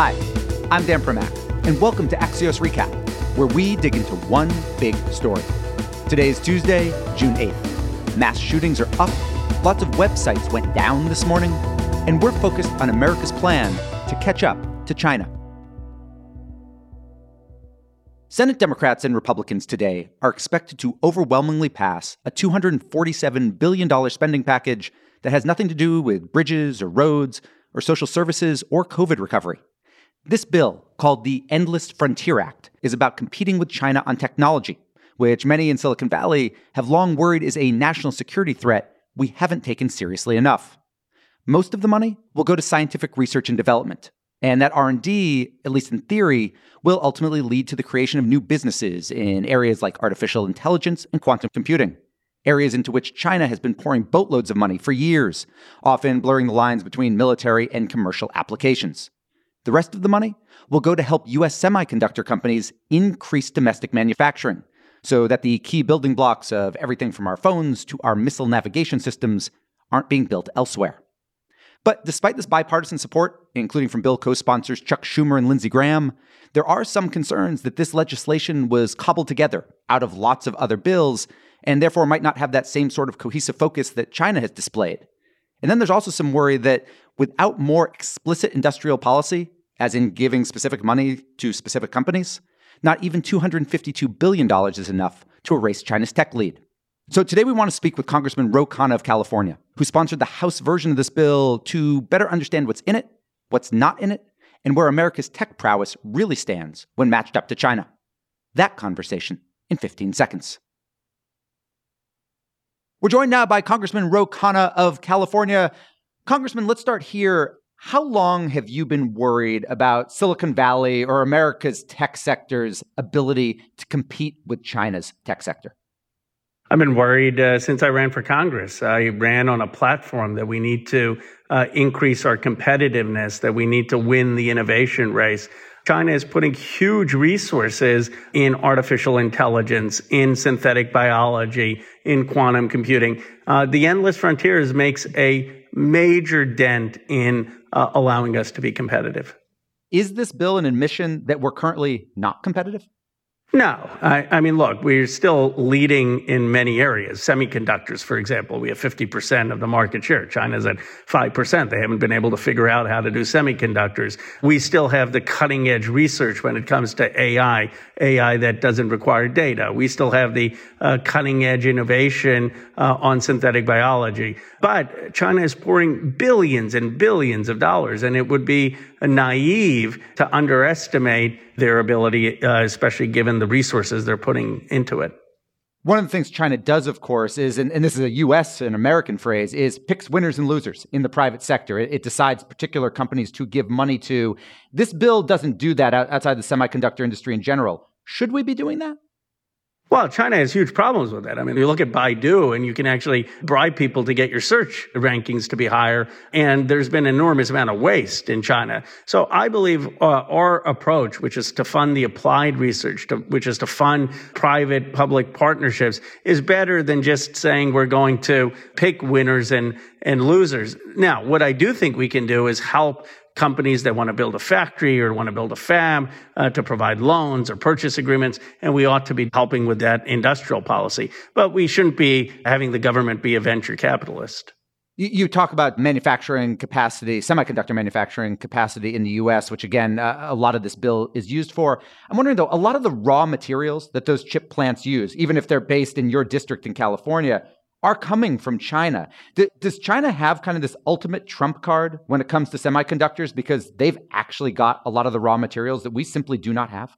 Hi, I'm Dan Primack, and welcome to Axios Recap, where we dig into one big story. Today is Tuesday, June 8th. Mass shootings are up Lots of websites went down this morning, and we're focused on America's plan to catch up to China. Senate Democrats and Republicans today are expected to overwhelmingly pass a $247 billion spending package that has nothing to do with bridges or roads or social services or COVID recovery. This bill, called the Endless Frontier Act, is about competing with China on technology, which many in Silicon Valley have long worried is a national security threat we haven't taken seriously enough. Most of the money will go to scientific research and development, and that R&D, at least in theory, will ultimately lead to the creation of new businesses in areas like artificial intelligence and quantum computing, areas into which China has been pouring boatloads of money for years, often blurring the lines between military and commercial applications. The rest of the money will go to help US semiconductor companies increase domestic manufacturing so that the key building blocks of everything from our phones to our missile navigation systems aren't being built elsewhere. But despite this bipartisan support, including from bill co sponsors Chuck Schumer and Lindsey Graham, there are some concerns that this legislation was cobbled together out of lots of other bills and therefore might not have that same sort of cohesive focus that China has displayed. And then there's also some worry that without more explicit industrial policy, as in giving specific money to specific companies, not even $252 billion is enough to erase China's tech lead. So today we want to speak with Congressman Ro Khanna of California, who sponsored the House version of this bill to better understand what's in it, what's not in it, and where America's tech prowess really stands when matched up to China. That conversation in 15 seconds. We're joined now by Congressman Ro Khanna of California. Congressman, let's start here. How long have you been worried about Silicon Valley or America's tech sector's ability to compete with China's tech sector? I've been worried uh, since I ran for Congress. I ran on a platform that we need to uh, increase our competitiveness, that we need to win the innovation race. China is putting huge resources in artificial intelligence, in synthetic biology, in quantum computing. Uh, the Endless Frontiers makes a major dent in uh, allowing us to be competitive. Is this bill an admission that we're currently not competitive? No, I, I, mean, look, we're still leading in many areas. Semiconductors, for example, we have 50% of the market share. China's at 5%. They haven't been able to figure out how to do semiconductors. We still have the cutting edge research when it comes to AI, AI that doesn't require data. We still have the uh, cutting edge innovation uh, on synthetic biology. But China is pouring billions and billions of dollars, and it would be naive to underestimate their ability, uh, especially given the resources they're putting into it. One of the things China does, of course, is, and, and, this is a US and American phrase, is picks winners and losers in the private sector. It, it, decides particular companies to give money to. This bill doesn't do that outside the semiconductor industry in general. Should we be doing that? Well, China has huge problems with that. I mean, you look at Baidu and you can actually bribe people to get your search rankings to be higher. And there's been an enormous amount of waste in China. So I believe uh, our approach, which is to fund the applied research, to, which is to fund private public partnerships is better than just saying we're going to pick winners and, and losers. Now, what I do think we can do is help companies that want to build a factory or want to build a fab uh, to provide loans or purchase agreements. And we ought to be helping with that industrial policy. But we shouldn't be having the government be a venture capitalist. You talk about manufacturing capacity, semiconductor manufacturing capacity in the US, which again, uh, a lot of this bill is used for. I'm wondering though, a lot of the raw materials that those chip plants use, even if they're based in your district in California, are coming from China. D- does China have kind of this ultimate trump card when it comes to semiconductors because they've actually got a lot of the raw materials that we simply do not have?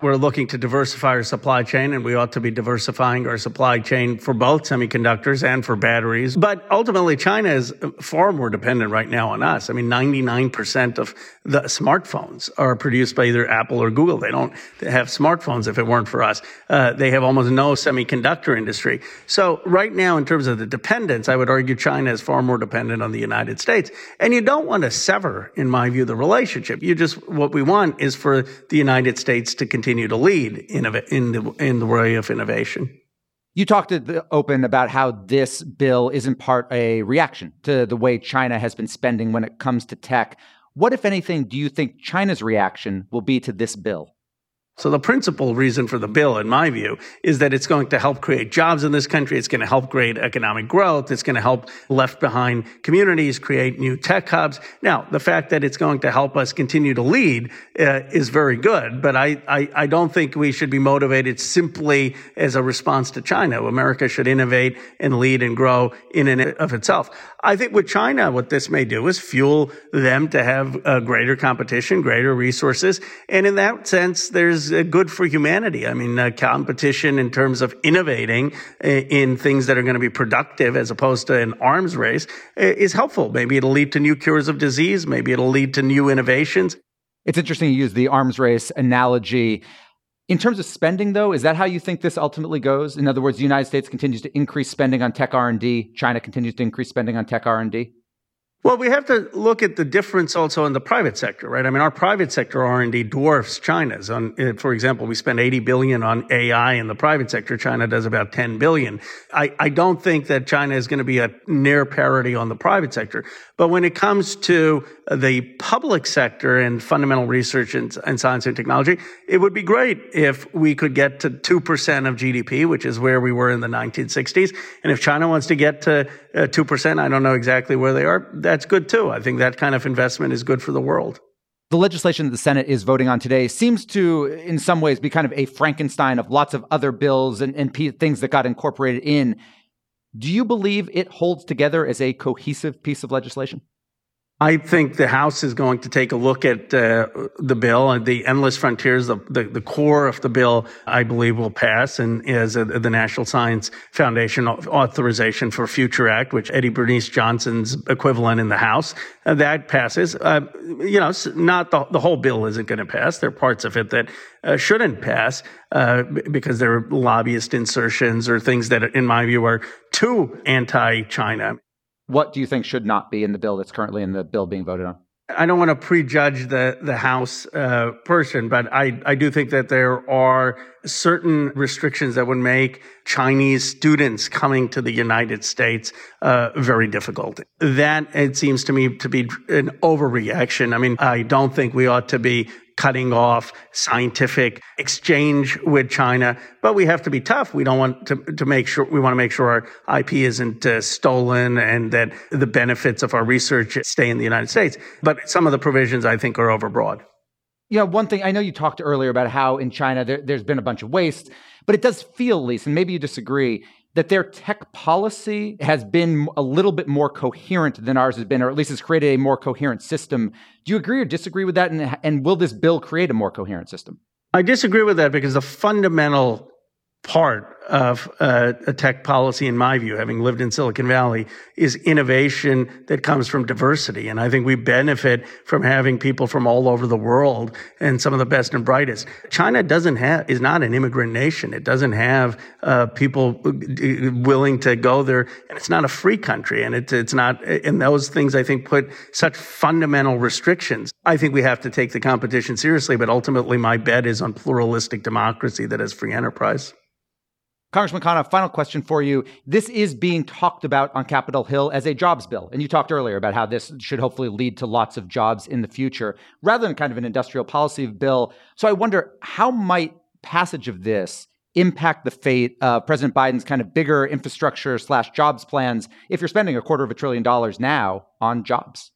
We're looking to diversify our supply chain, and we ought to be diversifying our supply chain for both semiconductors and for batteries. But ultimately, China is far more dependent right now on us. I mean, 99% of the smartphones are produced by either Apple or Google. They don't have smartphones if it weren't for us. Uh, they have almost no semiconductor industry. So right now, in terms of the dependence, I would argue China is far more dependent on the United States. And you don't want to sever, in my view, the relationship. You just, what we want is for the United States to continue continue to lead in the, in the way of innovation. You talked at the open about how this bill is in part a reaction to the way China has been spending when it comes to tech. What, if anything, do you think China's reaction will be to this bill? So the principal reason for the bill, in my view, is that it's going to help create jobs in this country. It's going to help create economic growth. It's going to help left behind communities create new tech hubs. Now, the fact that it's going to help us continue to lead uh, is very good, but I, I, I don't think we should be motivated simply as a response to China. America should innovate and lead and grow in and of itself. I think with China, what this may do is fuel them to have uh, greater competition, greater resources. And in that sense, there's uh, good for humanity. I mean, uh, competition in terms of innovating uh, in things that are going to be productive as opposed to an arms race uh, is helpful. Maybe it'll lead to new cures of disease. Maybe it'll lead to new innovations. It's interesting you use the arms race analogy. In terms of spending, though, is that how you think this ultimately goes? In other words, the United States continues to increase spending on tech R&D, China continues to increase spending on tech R&D? Well, we have to look at the difference also in the private sector, right? I mean, our private sector R&D dwarfs China's. On, eh, for example, we spend 80 billion on AI in the private sector. China does about 10 billion. I, I don't think that China is going to be a near parity on the private sector. But when it comes to the public sector and fundamental research and, and science and technology, it would be great if we could get to 2% of GDP, which is where we were in the 1960s. And if China wants to get to uh, 2%, I don't know exactly where they are that's good too. I think that kind of investment is good for the world. The legislation that the Senate is voting on today seems to, in some ways, be kind of a Frankenstein of lots of other bills and, and p- things that got incorporated in. Do you believe it holds together as a cohesive piece of legislation? I think the House is going to take a look at uh, the bill and the endless frontiers. The, the, the, core of the bill, I believe, will pass, and is uh, the National Science Foundation authorization for Future Act, which Eddie Bernice Johnson's equivalent in the House, uh, that passes. Uh, you know, not the, the whole bill isn't going to pass. There are parts of it that uh, shouldn't pass uh, because there are lobbyist insertions or things that, in my view, are too anti-China. What do you think should not be in the bill that's currently in the bill being voted on? I don't want to prejudge the the House uh, person, but I I do think that there are certain restrictions that would make Chinese students coming to the United States uh, very difficult. That it seems to me to be an overreaction. I mean, I don't think we ought to be cutting off scientific exchange with China. But we have to be tough. We don't want to, to make sure, we want to make sure our IP isn't uh, stolen and that the benefits of our research stay in the United States. But some of the provisions I think are overbroad. Yeah, one thing I know you talked earlier about how in China there, has been a bunch of waste, but it does feel, least, and maybe you disagree, that their tech policy has been a little bit more coherent than ours has been, or at least has created a more coherent system. Do you agree or disagree with that? And, and will this bill create a more coherent system? I disagree with that because the fundamental part of uh, a tech policy, in my view, having lived in Silicon Valley, is innovation that comes from diversity. And I think we benefit from having people from all over the world and some of the best and brightest. China doesn't have, is not an immigrant nation. It doesn't have uh, people willing to go there. And it's not a free country. And it, it's not, and those things I think put such fundamental restrictions. I think we have to take the competition seriously, but ultimately my bet is on pluralistic democracy that has free enterprise. Congressman Khanna, final question for you. This is being talked about on Capitol Hill as a jobs bill. And you talked earlier about how this should hopefully lead to lots of jobs in the future rather than kind of an industrial policy bill. So I wonder how might passage of this impact the fate of President Biden's kind of bigger infrastructure slash jobs plans if you're spending a quarter of a trillion dollars now on jobs?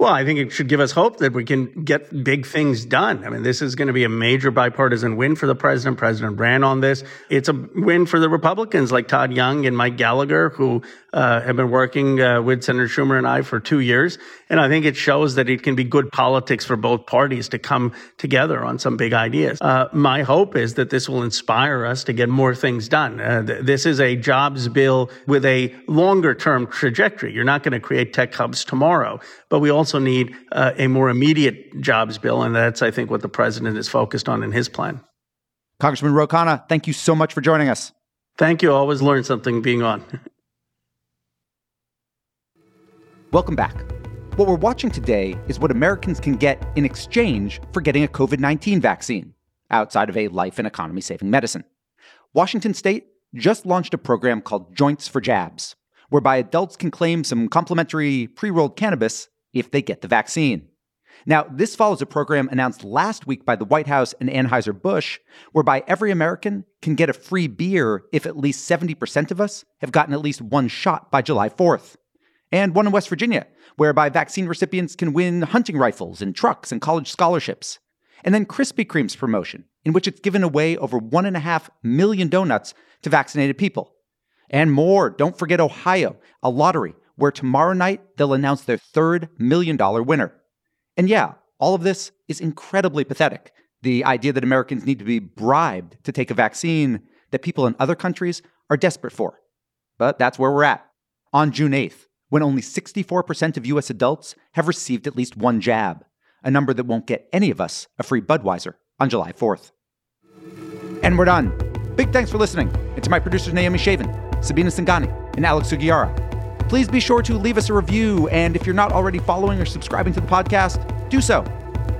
Well, I think it should give us hope that we can get big things done. I mean, this is going to be a major bipartisan win for the president. President ran on this. It's a win for the Republicans like Todd Young and Mike Gallagher, who uh, have been working uh, with Senator Schumer and I for two years. And I think it shows that it can be good politics for both parties to come together on some big ideas. Uh, my hope is that this will inspire us to get more things done. Uh, th- this is a jobs bill with a longer term trajectory. You're not going to create tech hubs tomorrow, but we also also need uh, a more immediate jobs bill, and that's, I think, what the president is focused on in his plan. Congressman Ro Khanna, thank you so much for joining us. Thank you. Always learn something being on. Welcome back. What we're watching today is what Americans can get in exchange for getting a COVID 19 vaccine outside of a life and economy saving medicine. Washington State just launched a program called Joints for Jabs, whereby adults can claim some complimentary pre rolled cannabis if they get the vaccine. Now, this follows a program announced last week by the White House and Anheuser-Busch, whereby every American can get a free beer if at least 70% of us have gotten at least one shot by July 4th. And one in West Virginia, whereby vaccine recipients can win hunting rifles and trucks and college scholarships. And then Krispy Kreme's promotion, in which it's given away over one and a half million donuts to vaccinated people. And more. Don't forget Ohio, a lottery where tomorrow night they'll announce their third million dollar winner. And yeah, all of this is incredibly pathetic. The idea that Americans need to be bribed to take a vaccine that people in other countries are desperate for. But that's where we're at. On June 8th, when only 64% of US adults have received at least one jab, a number that won't get any of us a free Budweiser on July 4th. And we're done. Big thanks for listening. And to my producers Naomi Shavin, Sabina Singani, and Alex Sugiura. Please be sure to leave us a review. And if you're not already following or subscribing to the podcast, do so.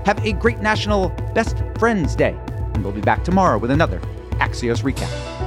Have a great National Best Friends Day. And we'll be back tomorrow with another Axios Recap.